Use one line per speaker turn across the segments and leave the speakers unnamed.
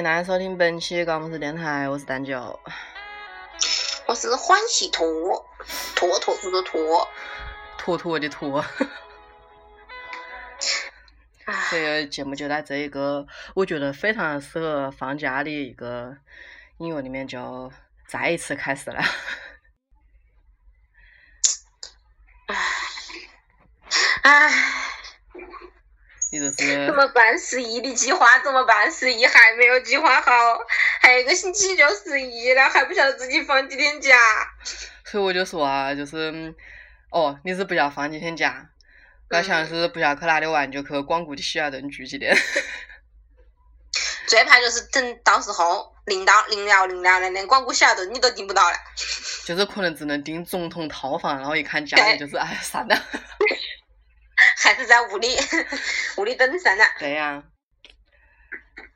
迎大家收听本期高木斯电台，我是蛋九。
我是欢喜坨，坨坨坨的坨。
坨坨的坨。这，个节目就在这一个我觉得非常适合放假的一个音乐里面，就再一次开始了。
唉，
你这是
怎么办？十一的计划怎么办？十一还没有计划好，还有一个星期就十一了，还不晓得自己放几天假。
所以我就说啊，就是嗯哦，你是不要放几天假，不要想是不要去哪里玩，就去光顾的希尔顿聚几天。
最怕就是等到时候临到临了临了了，连光顾希尔顿你都订不到了。
就是可能只能订总统套房，然后一看价格就是哎算了。
还是在屋里屋里等算了。
对呀、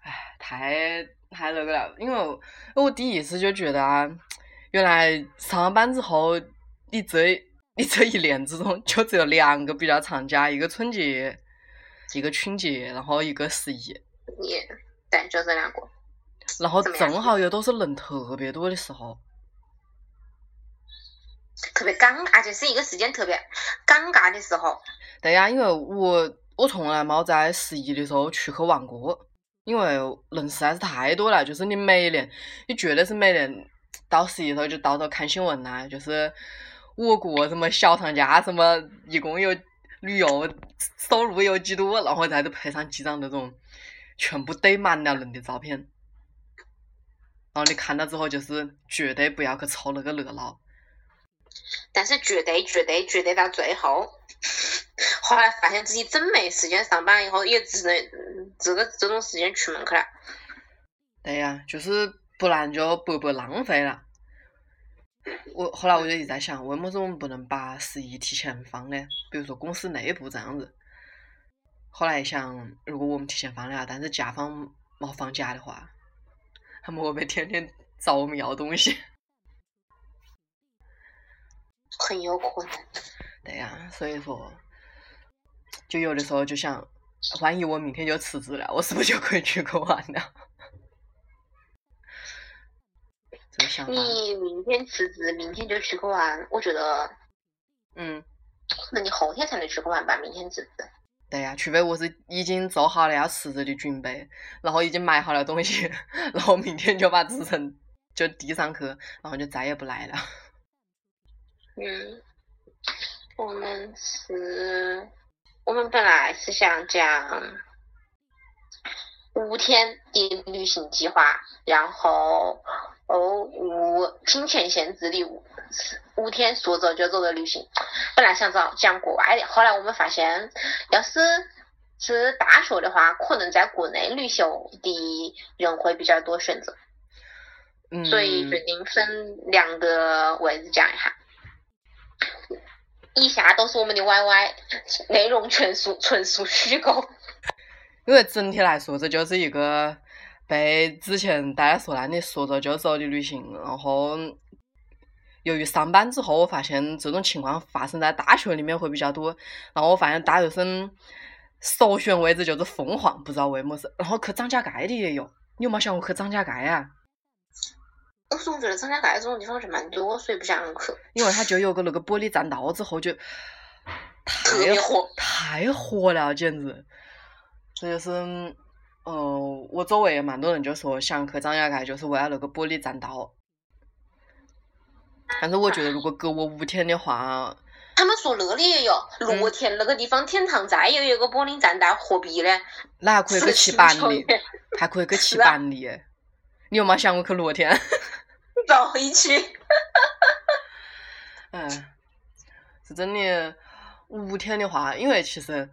唉，太太那个了，因为我我第一次就觉得啊，原来上了班之后，你这你这一年之中就只有两个比较长假，一个春节，一个春节，然后一个十一，
也对，就这两个。
然后正好又都是人特别多的时候。
特别尴尬，就是一个时间特别尴尬的时候。
对呀，因为我我从来没在十一的时候出去玩过，因为人实在是太多了。就是你每年，你绝对是每年到十一的时候就到处看新闻呐、就是我国什么小长假，什么一共有旅游收入有几多，然后再配上几张那种全部堆满了人的照片，然后你看到之后就是绝对不要去凑那个热闹。
但是绝对绝对绝对到最后，后来发现自己真没时间上班，以后也只能这个这种时间出门去了。
对呀，就是不然就白白浪费了。我后来我就一直在想，为么子我们不能把十一提前放呢？比如说公司内部这样子。后来想，如果我们提前放了，但是甲方没放假的话，他们会不会天天找我们要东西？
很有可能。
对呀，所以说，就有的时候就想，万一我明天就辞职了，我是不是就可以去去玩了？这个想，
你明天辞职，明天就去去玩，我觉得
嗯。
那你后天才能去去玩吧。明天辞职，
对呀、除非我是已经做好了要辞职的准备，然后已经买好了东西，然后明天就把辞呈就递上去，然后就再也不来了。
嗯，我们是，我们本来是想讲五天的旅行计划，然后哦无金钱限制的五五天说走就走的旅行。本来想找讲国外的，后来我们发现，要是是大学的话，可能在国内旅游的人会比较多选择，
嗯，
所以决定分两个位置讲一下。以下都是我们的 YY，内容全属纯属虚构。
因为整体来说，这就是一个被之前大家说烂的说走就走的旅行。然后，由于上班之后，我发现这种情况发生在大学里面会比较多。然后我发现大学生首选位置就是凤凰，不知道为么事。然后去张家界的也有，你有没想过去张家界啊？
我总觉得张家界这种地方是蛮多，所以不想去。
因为它就有个那个玻璃栈道，之后就
特
太
别火
太火了，简直。这就是，呃，我周围也蛮多人就说想去张家界，就是为了那个玻璃栈道。但是我觉得，如果给我五天的话，
他们说那里也有
嗯
乐田那个地方，天堂寨也有一个玻璃栈道，何必呢？
那还可以去骑板的，还可以去骑
是啊
板的。你有没有想过去乐天？
走一起。
哎，是真的。五天的话，因为其实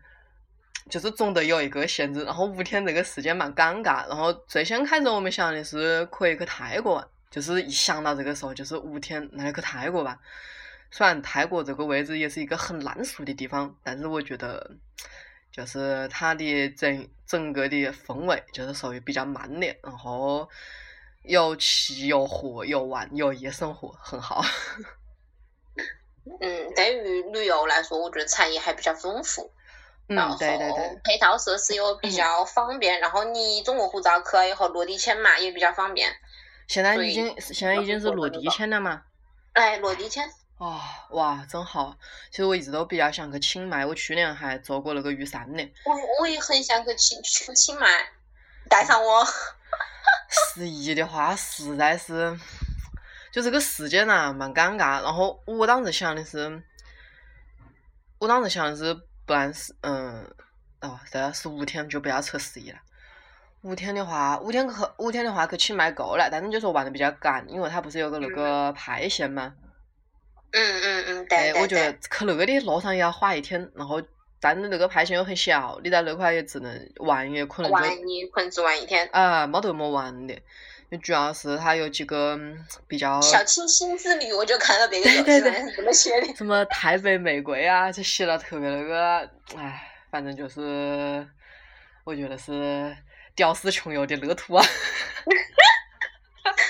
就是总得有一个限制，然后五天这个时间蛮尴尬。然后最先开始我们想的是可以去泰国玩，就是一想到这个时候就是五天，那就去泰国吧。虽然泰国这个位置也是一个很烂俗的地方，但是我觉得就是它的整整个的氛围就是属于比较慢的，然后又吃又喝又玩又夜生活，很好。
嗯，对于旅游来说，我觉得产业还比较丰富。然
嗯，
后
对对对，
配套设施又比较方便，然后你中国护照去了以后落地签嘛也比较方便。
现在已经现在已经是落地签了嘛？
哎，落地签，
哦，哇，真好！其实我一直都比较想去清迈，我去年还做过那个雨伞呢。
我我也很想去清去清迈，带上我。
十一的话，实在是，就这个时间呐、蛮尴尬。然后我当时想的是，我当时想的是，不然是嗯，哦，对了，十五天就不要测十一了。五天的话，五天去五天的话去清迈够了，但是就是玩的比较赶，因为它不是有个那个派线嘛。
嗯嗯嗯，
对
对，对
我觉得
对。
去那个的路上也要花一天，然后但是那个派线又很小，你在那块也只能玩也可能就
玩一可能只玩一天，
啊，没得么玩的。主要是它有几个嗯比较
小清新之旅，我就看到别个有
对对对
是怎么写的。
什么台北玫瑰啊，就写了特别那个，唉，反正就是我觉得是屌丝穷游的乐土啊。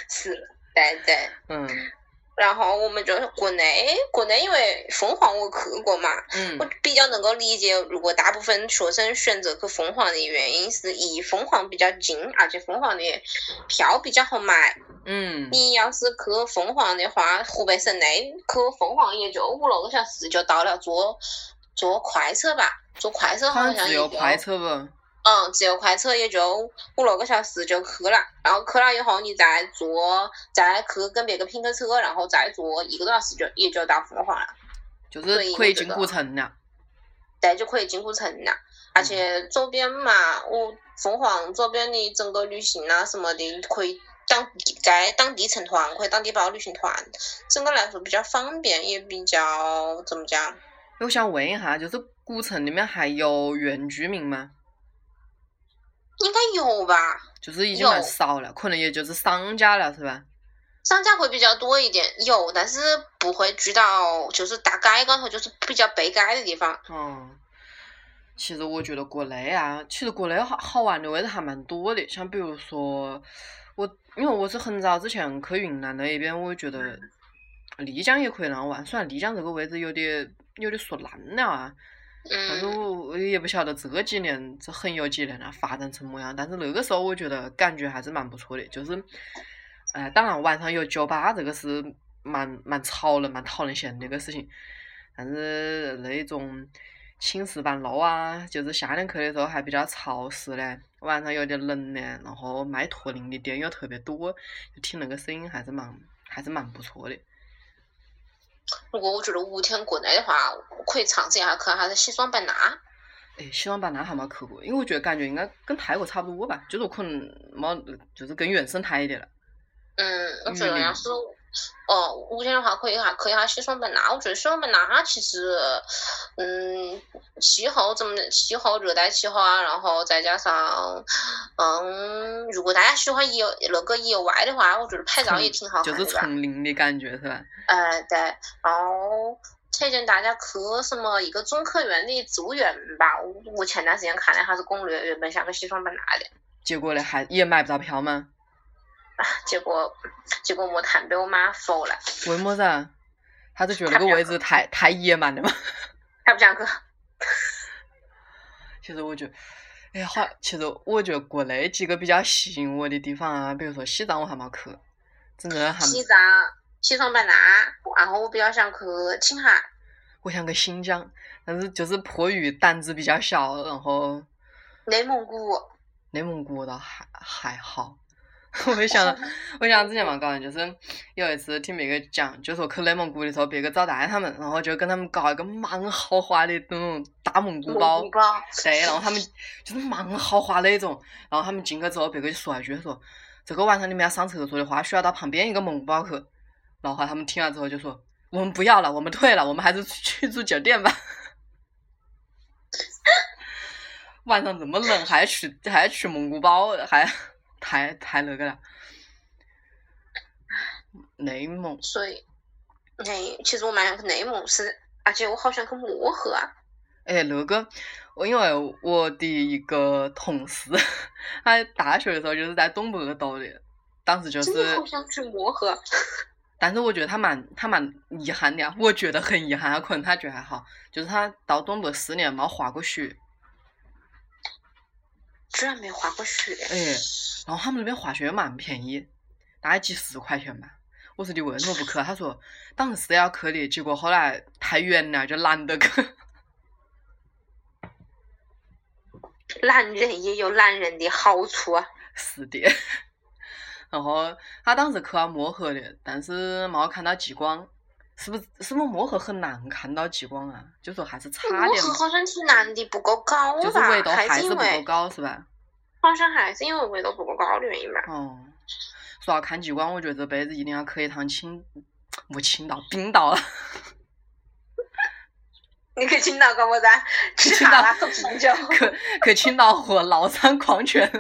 是，对对。
嗯
然后我们就是国内，国内因为凤凰我去过嘛，我
嗯
比较能够理解，如果大部分学生选择去凤凰的原因是一凤凰比较近，而且凤凰的票比较好买。
嗯，
你要是去凤凰的话，湖北省内去凤凰也就五六个小时就到了，坐坐快车吧，坐快车
好像只有快车不？
嗯，只有快车也就五六个小时就去了，然后去了以后你再坐，再去跟别个拼个车，然后再坐一个多小时就也就到凤凰了，
就是可以进古城了。
对，就可以进古城了。而且周边嘛，我凤凰周边的整个旅行啊什么的，可以当地在当地成团，可以当地报旅行团，整个来说比较方便，也比较怎么讲？
我想问一下，就是古城里面还有原居民吗？
应该有吧？
就是已经蛮少了，可能也就是商家了，是吧？
商家会比较多一点，有，但是不会聚到就是大街高头，就是比较背街的地方。
嗯，其实我觉得国内啊，其实国内好好玩的位置还蛮多的，像比如说我，因为我是很早之前去云南那一边，我觉得丽江也可以那样玩，虽然丽江这个位置有点有点说烂了啊，但是
嗯，
我我也不晓得这几年这很有几年了发展成么样，但是那个时候我觉得感觉还是蛮不错的，就是，呃，当然晚上有酒吧这个是蛮蛮吵人、蛮讨人嫌的一个事情，但是那种寝室板路啊，就是夏天去的时候还比较潮湿嘞，晚上有点冷嘞，然后卖驼铃的店又特别多，就听那个声音还是蛮还是蛮不错的。
如果我觉得五天过来的话，可以尝试一下去下子西双版纳。
哎，西双版纳还没去过，因为我觉得感觉应该跟泰国差不多吧，就是可能没，就是更原生态一点了。
嗯，我觉得要是哦五天的话，可以下可以下西双版纳。我觉得西双版纳其实，嗯，气候怎么气候热带气候啊，然后再加上，嗯，如果大家喜欢野那个野外的话，我觉得拍照也挺好看
就。是丛林的感觉是吧？
呃，对，然后推荐大家去什么一个中科院的植物园吧。我我前段时间看了一下子攻略，原本想去西双版纳的，
结果呢，还也买不到票吗？
啊，结果结果没谈被我妈否了，
为么子啊？他是觉得那个位置太太野蛮了嘛？
她不想去。
其实我觉得，哎呀，好，其实我觉得国内几个比较吸引我的地方啊，比如说西藏我还没去，真的还
西藏、西双版纳，然后我比较想去青海。
我想去新疆，但是就是迫于胆子比较小，然后
内蒙古，
内蒙古倒还还好。我就想到，我想之前蛮搞的，就是有一次听别个讲，就说去内蒙古的时候，别个招待他们，然后就跟他们搞一个蛮豪华的那种大蒙古包
蒙，古包，
对，然后他们就是蛮豪华那种，然后他们进去之后，别个就说一句说，这个晚上你们要上厕所的话，需要到旁边一个蒙古包去。然后他们听了之后就说，我们不要了，我们退了，我们还是去住酒店吧。晚上这么冷，还去还去蒙古包，还太太那个了。内蒙，
所以，内其实我蛮想去内蒙是，而且我好想去漠河啊。
哎，那个，我因为我的一个同事，他大学的时候就是在东北读的，当时就是
真的好，想去漠河。
但是我觉得他蛮他蛮遗憾的啊，我觉得很遗憾啊，可能他觉得还好，就是他到东北四年没滑过雪，
居然没滑过雪。
哎，然后他们那边滑雪又蛮便宜，大概几十块钱吧。我说你为什么不去啊？他说当时是要去的，结果后来太远了，就懒得去。
懒人也有懒人的好处啊。
是的。然后他当时去了漠河的，但是没有看到极光，是不是？是不是漠河很难看到极光啊？就说还是差点嘛，
漠河好像挺难的，不够高吧？
就是纬度
还
还是不够高，是吧？
好像还是因为纬度不够高的原因吧？
哦，说到看极光，我觉得这辈子一定要去一趟青，不青岛，冰岛了。
你去青岛干么子去？
青岛，
喝啤酒。
去去青岛喝崂山矿泉。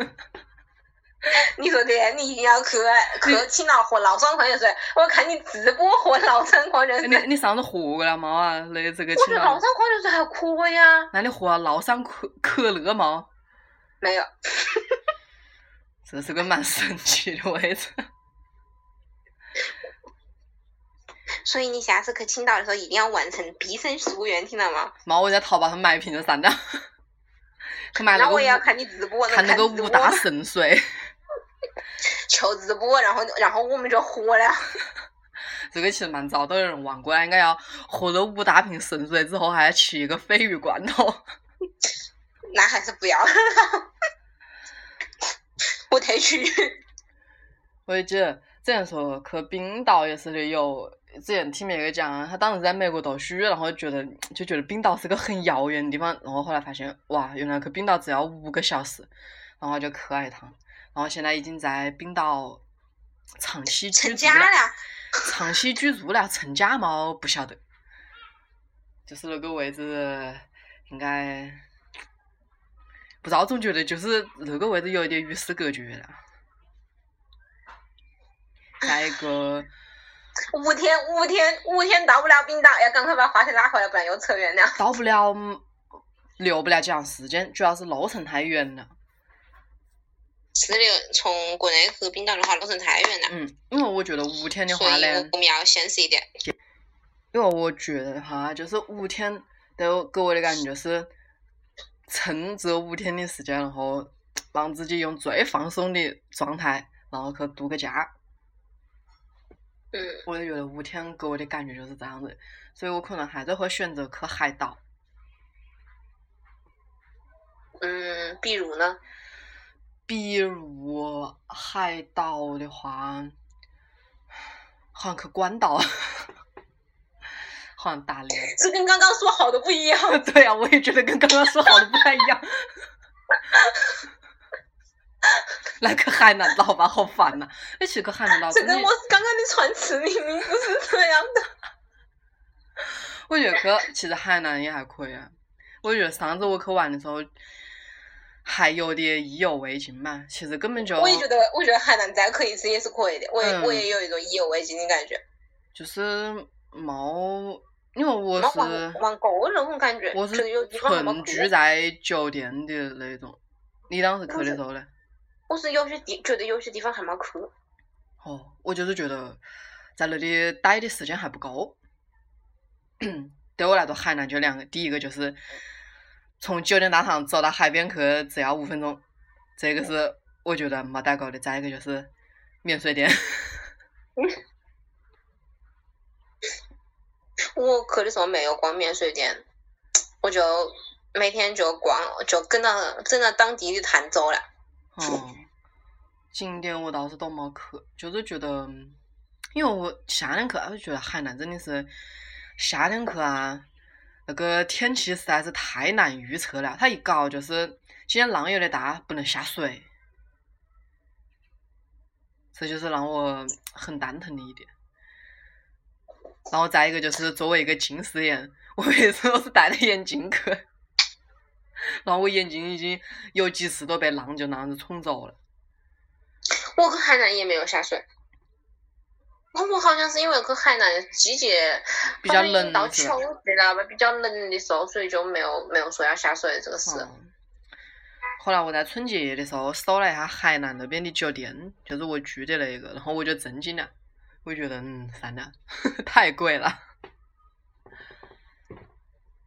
你说的，你一定要去去青岛喝崂山矿泉水。我看你直播喝崂山矿泉水，
你你上次喝过了吗？啊，那这个青岛
我觉得崂山，矿泉水还可以啊。
那你喝了崂山可可乐吗？
没有，
这是个蛮神奇的位置。
所以你下次去青岛的时候一定要完成毕生夙愿，听到吗？
妈，我在淘宝上买一瓶就删掉。去买那个
那我也要看你直播，
看那个五大神水，
求直播，然后然后我们就火了。
这个其实蛮早都有人玩过了，应该要喝了五大瓶神水之后，还要吃一个鲱鱼罐头。
那还是不要了，我退去。
我也记得之前说去冰岛也是的，有之前听别个讲，他当时在美国读书，然后觉得就觉得冰岛是个很遥远的地方，然后后来发现哇，原来去冰岛只要五个小时，然后就去了一趟，然后现在已经在冰岛长期居
成
住了，
家了，
长期居住了，成家吗？不晓得，就是那个位置应该不知道，总觉得就是那个位置有一点与世隔绝了。再一个，
五天五天五天到不了冰岛，要赶快把话题拉回来，不然又扯远了。
到不了，留不了几样时间，主要是路程太远了。
是的，从国内去冰岛的话，路程太远了，
嗯，因为我觉得五天的话呢，
我们要现实一点。
因为我觉得哈，就是五天，都给我的感觉就是，趁这五天的时间，然后让自己用最放松的状态，然后去度个假。
嗯，
我就觉得五天给我的感觉就是这样子，所以我可能还是会选择去海岛。
嗯，比如呢？
比如海岛的话，好像去关岛，好像大连。
这跟刚刚说好的不一样。
对啊、我也觉得跟刚刚说好的不太一样。来个海南岛吧，好烦呐、一起去海南岛，
这跟我刚刚的串词明明不是这样的。
我觉得去其实海南也还可以啊。我觉得上次我去玩的时候，还有点意犹未尽嘛。其实根本就
我也觉得，我觉得海南再去一次也是可以的。我也、
嗯
我也有一种意犹未尽的感觉，
就是冇，因为我
没
是
玩玩够那种感觉。
我
就是
纯住在酒店的那种。你当时去的时候呢？
我是有些地觉得有些地方还没去。
哦，我就是觉得在那里待的时间还不够。对我来说，海南就两个，第一个就是从酒店大堂走到海边去只要五分钟，这个是我觉得没待够的。再一个就是免税店，
我去的时候没有逛免税店，我就每天就逛，就跟着跟着当地的团走了。
哦，景点我倒是都没去，就是觉得，因为我夏天去，我就觉得海南真的是夏天去啊，那个天气实在是太难预测了。它一搞就是今天浪有点大，不能下水，这就是让我很蛋疼的一点。然后再一个就是作为一个近视眼，我每次都是戴着眼镜去，然后我眼睛已经有几次都被浪就那样子冲走了。
我去海南也没有下水。我们好像是因为去海南的季节
比较冷是吧
秋季了吧，比较冷的时候，所以就没有没有说要下水这个事。
嗯，后来我在春节的时候搜了一下海南那边的酒店，就是我住的那个，然后我就震惊了，我觉得嗯，算了，太贵了。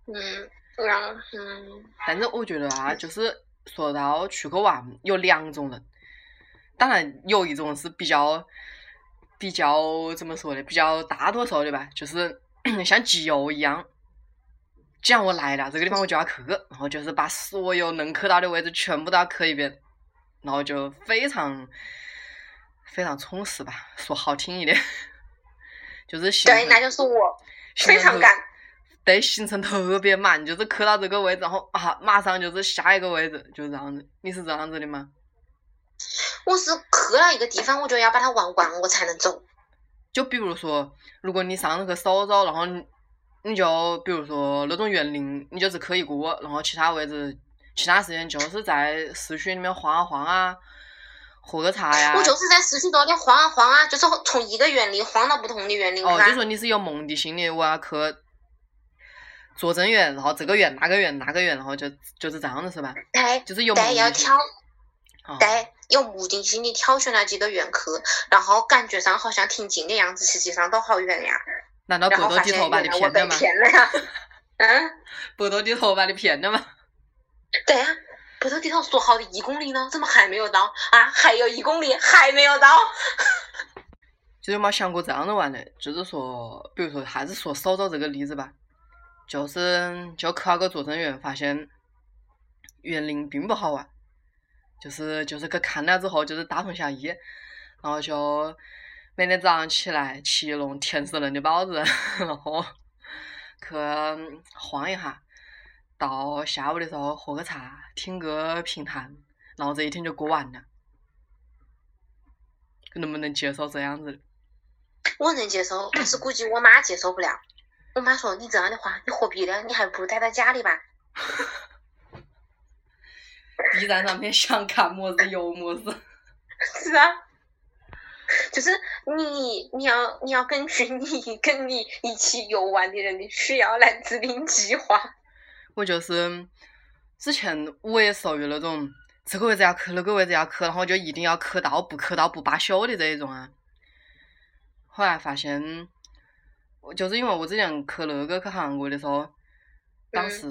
嗯，然后嗯，
但是我觉得啊，就是说到出去玩，有两种人，当然有一种是比较比较怎么说呢，比较大多数的吧，就是 像集邮一样。既然我来了这个地方，我就要去，然后就是把所有能去到的位置全部都要去一遍，然后就非常非常充实吧，说好听一点，就是行
对，
程
那就是我非常赶。
对，行程特别满，就是去到这个位置，然后啊，马上就是下一个位置，就这样子。你是这样子的吗？
我是去了一个地方，我就要把它玩完，我才能走。
就比如说，如果你上去搜搜，然后你你就比如说那种园林，你就只去一个，然后其他位置、其他时间就是在市区里面晃啊晃啊，喝个茶呀。
我就是在市区多里晃啊晃啊，就是从一个园林晃到不同的园林
哦，
噻
就说你是有目的性的，我要去拙政园，然后这个园、那个园、那个园，然后就就是这样子是吧？
对
就是有目
对，要
的性
挑。
哦
对，有目的性的挑选了几个园区，然后感觉上好像挺近的样子，实际上都好远呀。
难道
然后发现
百度地头把
被
骗了吗？
骗了呀。嗯，
百度地头把你骗了吗？
对呀、北斗地头说好的一公里呢，怎么还没有到啊？还有一公里还没有到。
就是有没有想过这样的玩的？就是说，比如说，还是说苏州这个例子吧，就是就去那个坐镇园，发现园林并不好玩，就是就是去看了之后就是大同小异，然后就每天早上起来吃一笼甜死人的包子，然后去晃一下，到下午的时候喝个茶，听个评弹，然后这一天就过完了。能不能接受这样子的？
我能接受，但是估计我妈接受不了。我妈说：“你这样的话，你何必呢？你还不如待在家里吧。
B 站上面想看么子有么子。”
是啊，就是你，你要你要根据你跟你一起游玩的人的需要来制定计划。
我就是之前我也属于那种这个位置要去，那个位置要去，然后就一定要去到，不去到不罢休的这一种啊。后来发现，我就是因为我之前去那个去韩国的时候，当
嗯
时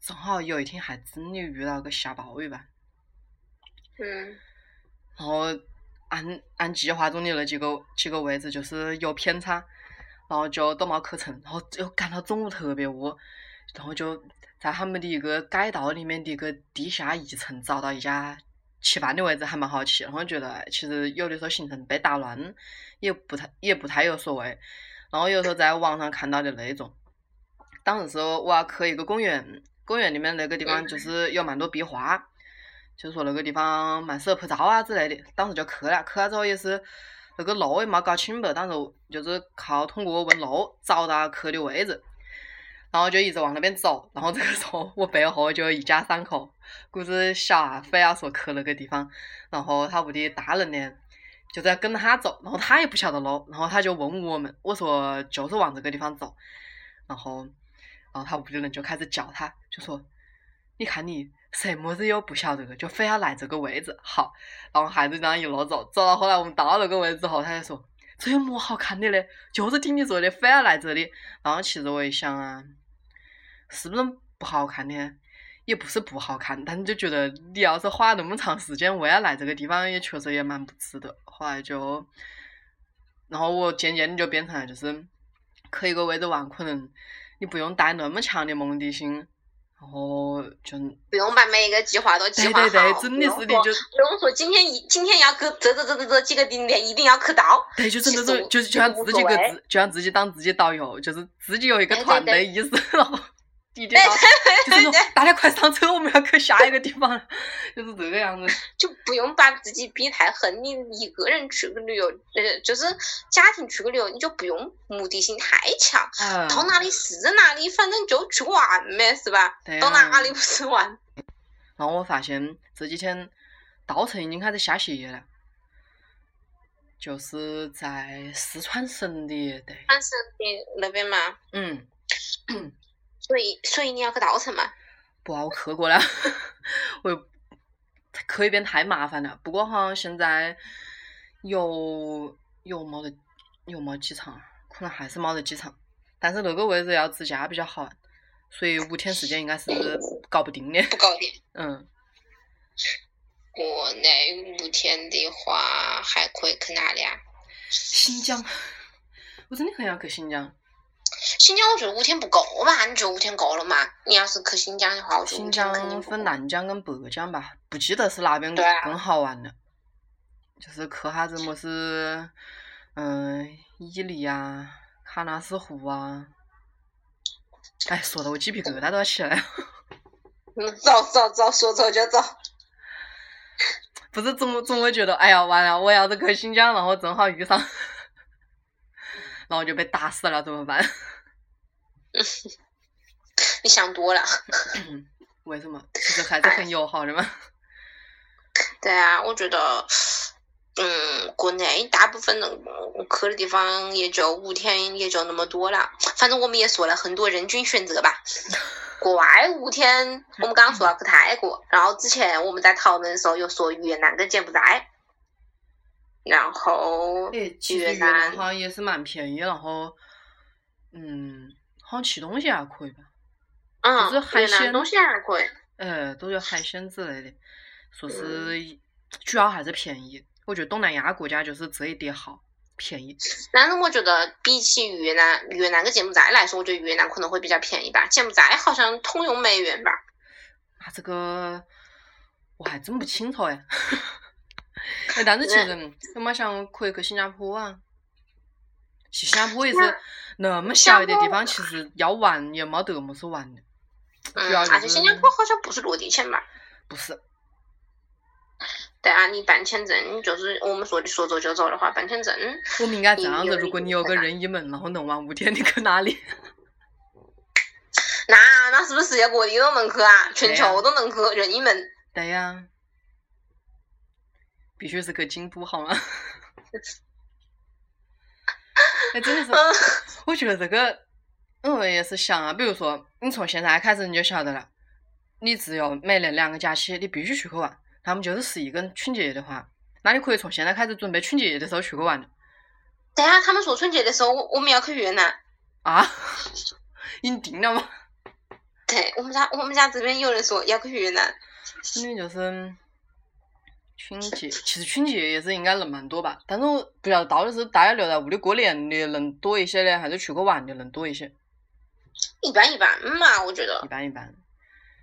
正好有一天还真的遇到个下暴雨吧，
嗯
然后按按计划中的那几个几个位置就是有偏差，然后就都没去成，然后又赶到中午特别饿，然后就在他们的一个街道里面的一个地下一层找到一家吃饭的位置，还蛮好吃，然后觉得哎其实有的时候行程被打乱也不太也不太有所谓，然后有时候在网上看到的那种，当时说我要去一个公园，公园里面那个地方就是有蛮多壁画。就是说那个地方蛮适合拍照啊之类的，当时就去了，去了之后也是那个路也没搞清白，当时就是靠通过问路找到去的位置，然后就一直往那边走，然后这个时候我背后就一家三口，估计小孩非要说去那个地方，然后他屋的大人呢就在跟他走，然后他也不晓得路，然后他就问我们，我说就是往这个地方走，然后然后他屋里人就开始叫他，就说你看你什么子又不晓得，就非要来这个位置。好，然后还是这样一路走，走到后来我们到那个位置后，他就说这有么好看的嘞？就是听你说的，非要来这里。然后其实我一想啊，是不是不好看呢？也不是不好看，但就觉得你要是花那么长时间为了来这个地方，也确实也蛮不值得。后来就，然后我渐渐的就变成了就是去一个位置玩，可能你不用带那么强的目的性，然后就
不用把每一个计划都计
对
划好，
对对，真的是的，就
不用说今天一今天要去这这这这这几个景点一定要去到，
对，就是那种，就是就像自己个自，就像自己当自己导游，就是自己有一个
对对
团队意识，然后一定
对
要就是那种大家快上车，我们要去下一个地方了，就是这个样子。
就不用把自己逼太狠。你一个人去个旅游，呃，就是家庭去个旅游，你就不用目的性太强，
嗯，
到哪里是哪里，反正就去玩呗，是吧？
对
到哪
啊
里不是玩？
然后我发现这几天稻城已经开始下雪了，就是在四川省的，对，
川省的那边嘛，
嗯，
所以所以你要去稻城嘛。
不啊，我去过了，我又可以变太麻烦了。不过好像现在有有没得有没机场，可能还是没得机场。但是那个位置要自驾比较好玩，所以五天时间应该是搞不定的。
不搞定。
嗯，
国内五天的话，还可以去哪里啊？
新疆，我真的很想去新疆。
新疆我觉得五天不够吧？你觉得五天够了吗？你要是去新疆的话，我觉得
新疆。分南疆跟北疆吧，不记得是哪边更好玩了。就是去啥子么是，嗯，伊犁啊，喀纳斯湖啊。哎，说的我鸡皮疙瘩都要起来了。
嗯，走走走，说走就走。
不是总总会觉得，哎呀，完了，我要是去新疆，然后正好遇上，然后就被打死了，怎么办？
你想多了。
为什么？其实还是很友好的吗。
对啊，我觉得，嗯，国内大部分能去的地方也就五天，也就那么多了。反正我们也说了很多人均选择吧。国外五天，我们刚刚说要去泰国，然后之前我们在讨论的时候又说越南跟柬埔寨，然后越
南好像也是蛮便宜，然后，嗯，好像吃东西还可以吧？
嗯
就是，海
越南
鲜
东西还可以。
呃，都有海鲜之类的，说是
嗯
主要还是便宜。我觉得东南亚国家就是这一点好，便宜。
但是我觉得比起越南、越南跟柬埔寨来说，我觉得越南可能会比较便宜吧。柬埔寨好像通用美元吧。
啊，这个我还真不清楚哎。哎，但是其实有没想可以去新加坡啊？去新加坡也是那么小一点地方，其实 要玩也没得么子玩的。
而且新加坡好像不是落地签吧？
不是，
对啊，你办签证就是我们说的说走就走的话，办签证，
我们应该这样子：如果你有个任意门，然后能玩五天，你去哪里？
那那是不是世界各地都能去啊？全球都能去任意门？
对呀，必须是去京都好吗？哎，真的是，
嗯，
我觉得这个，嗯，也是想啊。比如说，你从现在开始你就晓得了，你只有每年两个假期，你必须出去玩。他们就是十一跟春节的话，那你可以从现在开始准备春节的时候出去玩的
对啊，他们说春节的时候我我们要去越南。
啊。已经定了吗？
对我们家我们家这边有人说要去越南，
肯定就是春节，其实春节也是应该人蛮多吧，但是我不晓得到底是大家留在屋里过年的人多一些呢，还是出去玩的人多一些？
一般一般嘛，我觉得
一。般一般，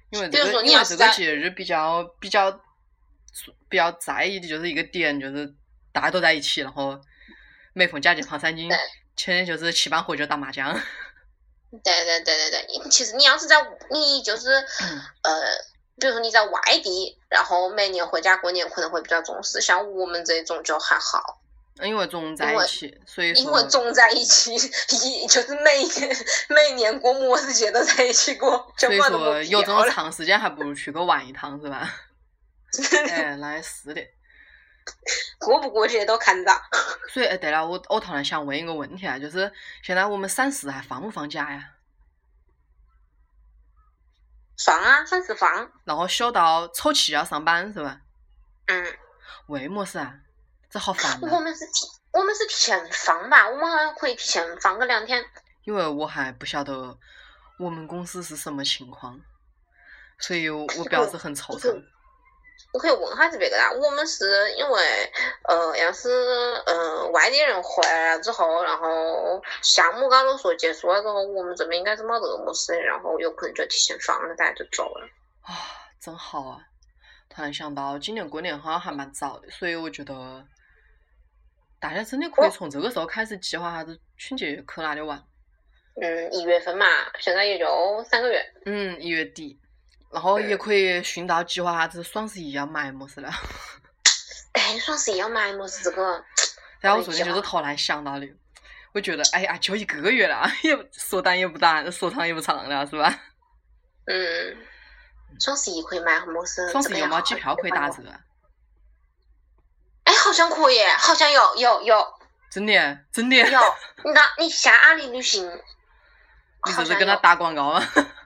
因为这个因为
你要是在
这个节日比较比较比较在意的就是一个点，就是大家都在一起，然后每逢佳节胖三斤天，天就是七班喝酒打麻将，
对对对对对，其实你要是在你就是
嗯
呃，比如说你在外地，然后每年回家过年可能会比较重视，像我们这种就还好，
因为总在一起，所以
因为
说
总在一起，一 就是每年每年过末日节都在一起过，就
所以说有这
要了。
种长时间，还不如去个玩一趟是吧？哎，那也是的。
过不过节都看到。
所以，哎，对了，我我突然想问一个问题啊，就是现在我们三十还放不放假呀？
放啊，算是放。
然后休到凑齐要上班是吧？
嗯，
为么事啊？这好烦
我
啊！
们是提我们是提前放吧，我们好像可以提前放个两天。
因为我还不晓得我们公司是什么情况，所以我我表示很惆怅。
我可以问下子别个啦，我们是因为呃，要是嗯外地人回来了之后，然后项目刚都说结束了之后，我们这边应该是没得么事，然后有可能就提前放了，大家就走了。
啊，真好啊！突然想到今年过年好像还蛮早的，所以我觉得大家真的可以
哦
从这个时候开始计划下子春节去哪里玩。
嗯，一月份嘛，现在也就三个月。
嗯，一月底，然后也
嗯
可以顺道计划下子双十一要买么事了。
哎，双十一要买么事这个？
然后我昨天就是突然想到的，我觉得哎呀，就一个月了，也说短也不短，说长也不长了，是吧？
嗯，双十一可以买么事？
双十一有没有
这个要好好
机票可以打折啊？
哎，好像可以，好像有有有
真的真的？
有。你那你下阿里旅行，
你
好像有
这是跟他打广告吗？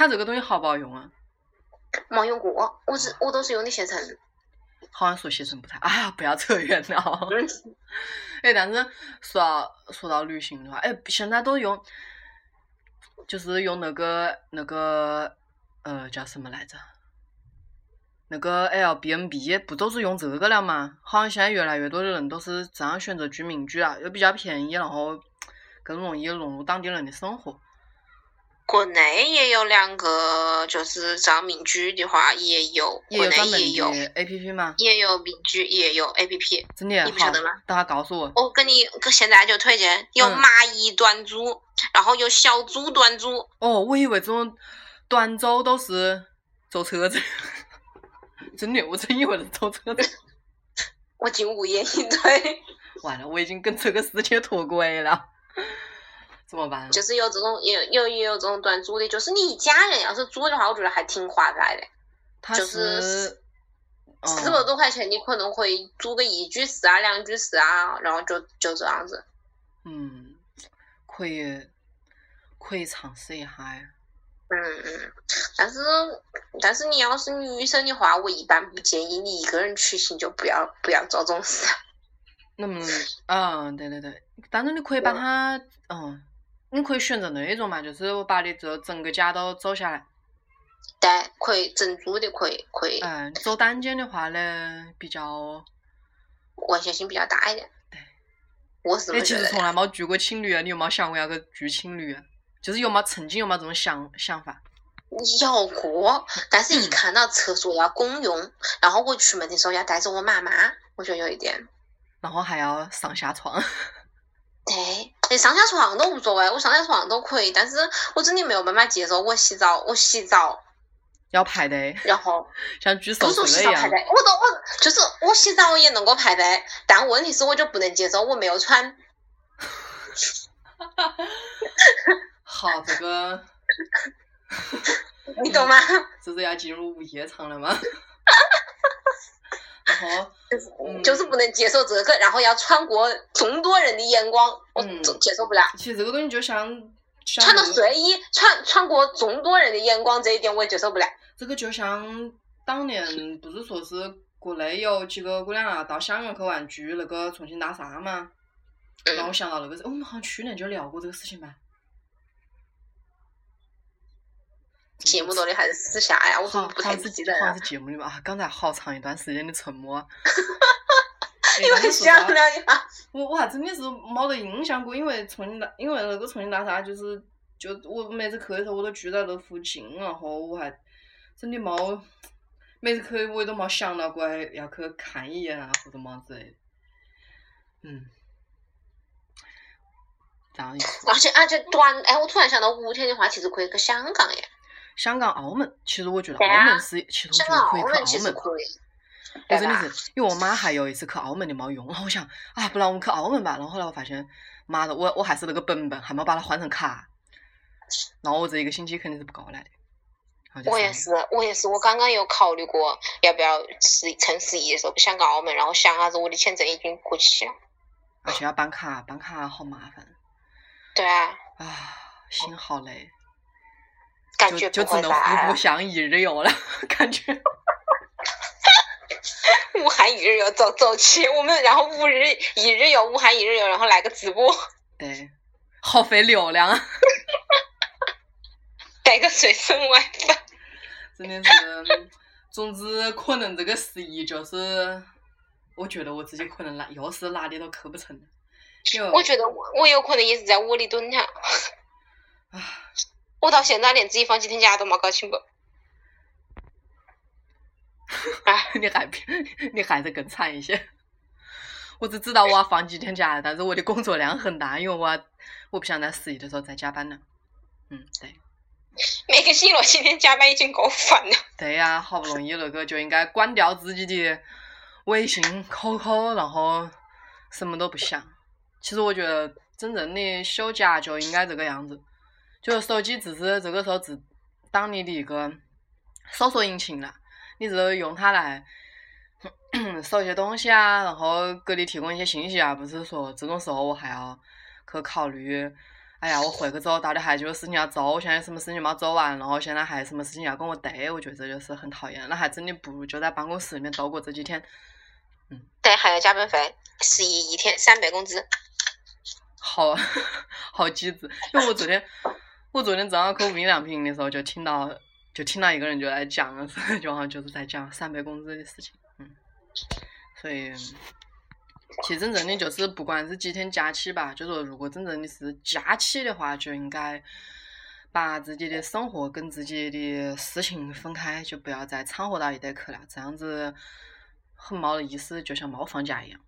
他这个东西好不好用啊？
没用过，我是我都是用的携程。
好像说携程不太，哎 呀，不要扯远了。
嗯，
哎，但是说到说到旅行的话，哎，现在都用，就是用那个那个呃叫什么来着？那个 Airbnb 不都是用这个了吗？好像现在越来越多的人都是这样选择居民居啊，又比较便宜，然后更容易融入当地人的生活。
国内也有两个，就是这样民居的话也有，国内
也有 APP 吗？
也有民居，也有 A P P。
真的好
你不晓得吗，
等下告诉我。
我跟你现在就推荐有
嗯
蚂蚁短租，然后有小猪短租，
哦，我以为这种短租都是坐车子，真的，我真以为是坐车子。
我竟无言以对，
完了，我已经跟这个世界脱轨了，怎么办？
就是有这种也有也有这种短租的，就是你一家人要是租的话，我觉得还挺划得来的。
他
就是
是，
四百多块钱，你可能会租个一居室啊、两居室啊，然后就就这样子。
嗯，可以可以尝试一下呀。
嗯嗯，但是但是你要是女生的话，我一般不建议你一个人出行，就不要不要做这种事。
那么，嗯，对对对，当然你可以把它，嗯，你可以选择那种嘛，就是我把你这整个家都走下来。
对，可以整租的，可以可以，
嗯，走单间的话呢，比较，
危险性比较大一点。
对，
我是这
哎，其实。从来没住过青旅啊，你有没有想过要去住青旅啊？就是有没有曾经有没有这种想想法？
有过，但是一看到厕所要公用，然后我出门的时候要带着我妈妈，我觉得有一点。
然后还要上下床，
对，你上下床都无所谓，我上下床都可以，但是我真的没有办法接受我洗澡，我洗澡，
要排队，
然后
像举手
不是洗澡排。队，我都我就是我洗澡也能够排队，但问题是我就不能接受我没有穿，
好，这个
你懂吗？
这是要进入午夜场了吗？然后，嗯
就是不能接受这个，然后要穿过众多人的眼光，我接受不了。
其实这个东西就像像
穿的
那个
睡衣，穿穿过众多人的眼光，这一点我也接受不了。
这个就像当年不是说是国内有几个姑娘啊到香港去玩去那个重庆大厦嘛，让我
嗯，
想到那个事，我们好像去年就聊过这个事情吧？
节目多的还是私下呀，我怎
好，
么不太记得了？
好像是节目里吧啊，刚才好长一段时间的沉默
因为想了一下，
我我还真的是没得印象过，因为重庆大，因为那个重庆大厦就是，就我每次去的时候我都住在那附近，然后我还真的没，每次去我也都没想到过还要去看一眼啊或者么之类的。嗯，这样
而且而且短，哎，我突然想到五天的话，其实可以去香港耶，
香港、澳门，其实我觉得澳门是，其实我觉得可以去澳门。我？真的是，因为我妈还有一次去澳门的没用，然后我想啊，不然我们去澳门吧。然后后来我发现，妈的，我我还是那个本本，还没把它换成卡，然后我这一个星期肯定是不够来的。
我也是，我也是，我刚刚有考虑过要不要十趁十一的时候去香港、澳门，然后想下子我的签证已经过期了。
而且要办卡，办卡好麻烦
对啊，
啊，心好累，就就只能
来
互不相一日游了，感觉。
武汉一日游走走起，我们然后五日一日游，武汉一日游，然后来个直播，
对，耗费流量啊，
带个随身 WiFi。
真的是。总之，可能这个十一就是，我觉得我自己可能哪又是哪里都去不成
我觉得我我有可能也是在窝里蹲下，
啊。
我到现在连自己放几天假都没搞清楚。哎，
你还比你还是更惨一些。我只知道我要放几天假，但是我的工作量很大，因为我我不想在十一的时候再加班了。嗯，对，
每个星期六几天加班已经够烦了。
对呀、好不容易那个就应该关掉自己的微信、QQ，然后什么都不想。其实我觉得真正的休假就应该这个样子，就是手机只是这个时候只当你的一个搜索引擎了，你只是用它来 搜一些东西啊，然后给你提供一些信息啊，不是说这种时候我还要去考虑哎呀，我回去之后，到底还有事情要做，我现在什么事情没做完，然后现在还有什么事情要跟我对，我觉得这就是很讨厌。那还真的不如就在办公室里面度过这几天，嗯
对，还有加班费，十一一天三百工资。
好 好机智。因为我昨天我昨天早上去无印良品的时候，就听到就听到一个人就在讲，就好像就是在讲三倍工资的事情，嗯，所以。其实真正的就是，不管是几天假期吧，就说如果真正的是假期的话，就应该把自己的生活跟自己的事情分开，就不要再掺和到一堆去了，这样子很没得意思，就像没放假一样，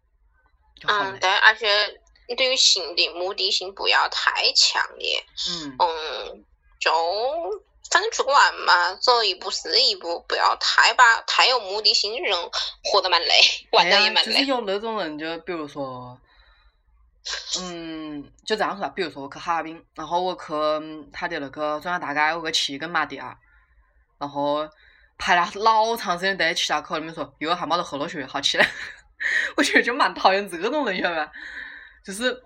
就好
嗯，对，而且你对于行的目的性不要太强烈。
嗯，
嗯，就反正出个玩嘛，走一步是一步，不要太把太有目的性的人活得蛮累，玩
的，
也蛮累。
就是有那种人，就比如说，嗯，就这样说吧，比如说我去哈尔滨，然后我去嗯他的那个中央大街，我去骑一根麻店，然后排了老长时间队，骑下口里面说又还没得喝了血，好起来。我觉得就蛮讨厌这种人，晓得吧？就是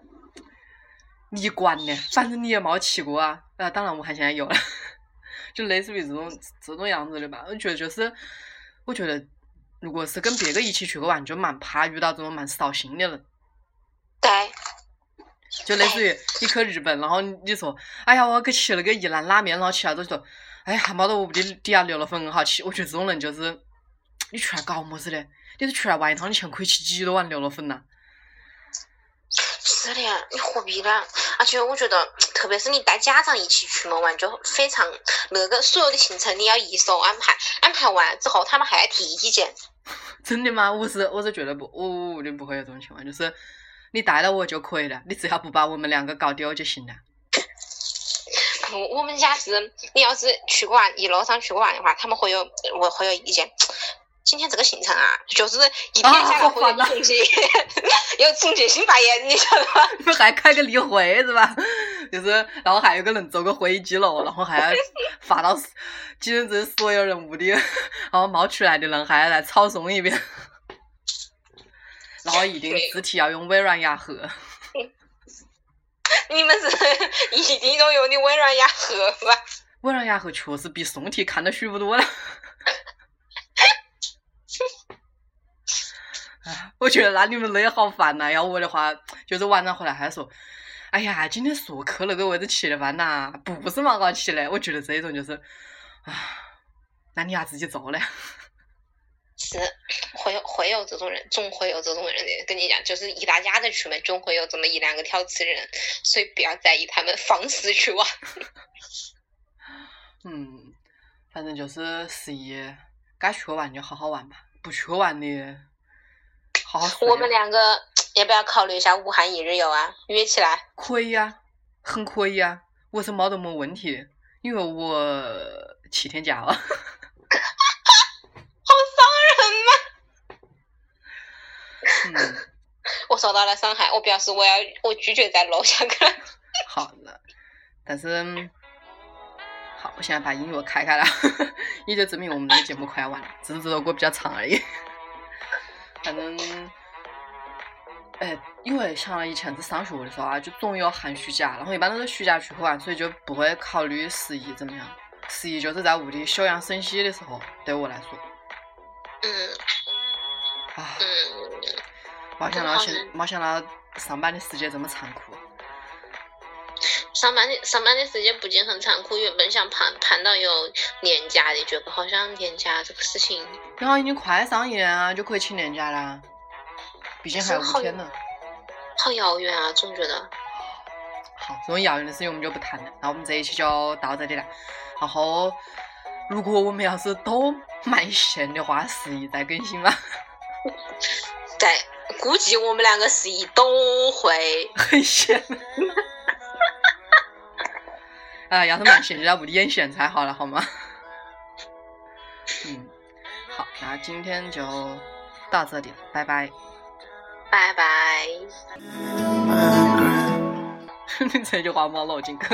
你管呢，反正你也没骑过啊。啊，当然武汉现在有了，就类似于这种这种样子的吧。我觉得就是，我觉得如果是跟别个一起去个玩，就蛮怕遇到这种蛮扫兴的人。
对，
就类似于你去日本，然后你说，哎呀，我要去吃那个一兰拉面，然后吃了之后说，哎呀，还没得我屋里底下留了份很好吃。我觉得这种人就是，你出来搞么子的？你是出来玩一趟的钱可以吃几多碗牛肉粉呐？
是的，你何必呢？而且我觉得，特别是你带家长一起出门玩，就非常那个所有的行程你要一手安排，安排完之后他们还要提意见。
真的吗？我是我是觉得不，我我屋里不会有这种情况，就是你带了我就可以了，你只要不把我们两个搞丢就行了。
不，我们家是，你要是去过玩，一路上去过玩的话，他们会有我会有意见。今天这个行程啊，就是一天下来会有
啊好烦啊
总结，有总结性发言，你晓得吗？
你们还开个例会是吧？就是，然后还有个人做个会议记录，然后还要发到计程车所有人屋里，然后冒出来的人还要来抄送一遍，然后一定字体要用微软雅黑。
你们是一定都用的微软雅黑吧？
微软雅黑确实比宋体看得舒服多了。哎，我觉得那你们累好烦呐、要我的话，就是晚上回来还说，哎呀，今天说去那个位置吃的饭呐，不是蛮好吃的。我觉得这种就是，啊，那你要自己做嘞。
是会有会有这种人，总会有这种人的。跟你讲，就是一大家子出门，总会有这么一两个挑刺人，所以不要在意他们放肆去玩。
嗯，反正就是十一该去玩就好好玩吧，不去玩的好。
我们两个要不要考虑一下武汉一日游啊？约起来。
可以啊、很可以啊、我是没得么问题的，因为我七天假了。
好伤人嘛！
嗯，
我受到了伤害，我表示我要我拒绝再录下去了。
好的，但是我现在把音乐开开了，也就证明我们这个节目快要完了，只是这首歌比较长而已。反正，哎，因为想了以前子上学的时候啊，就总有寒暑假，然后一般都是暑假出去玩，所以就不会考虑十一怎么样。十一就是在屋里休养生息的时候，对我来说，
嗯
啊，
嗯，
没想到现没想到上班的世界这么残酷。
上班的上班的时间不仅很残酷，原本想盼盼到有年假的，觉得好像年假这个事情，
然后已经快上一年啊，就可以请年假啦，毕竟还有五天呢。
好遥远啊，总觉得。
好，这种遥远的事情我们就不谈了。那我们这一期就到这里了。然后，如果我们要是都蛮闲的话，十一再更新吧。
对，估计我们两个十一都会。
很 闲。啊，要是卖线就在屋里人选才好了，好吗？嗯，好，那今天就到这里了，拜拜。
拜拜。
这句话冒漏进去。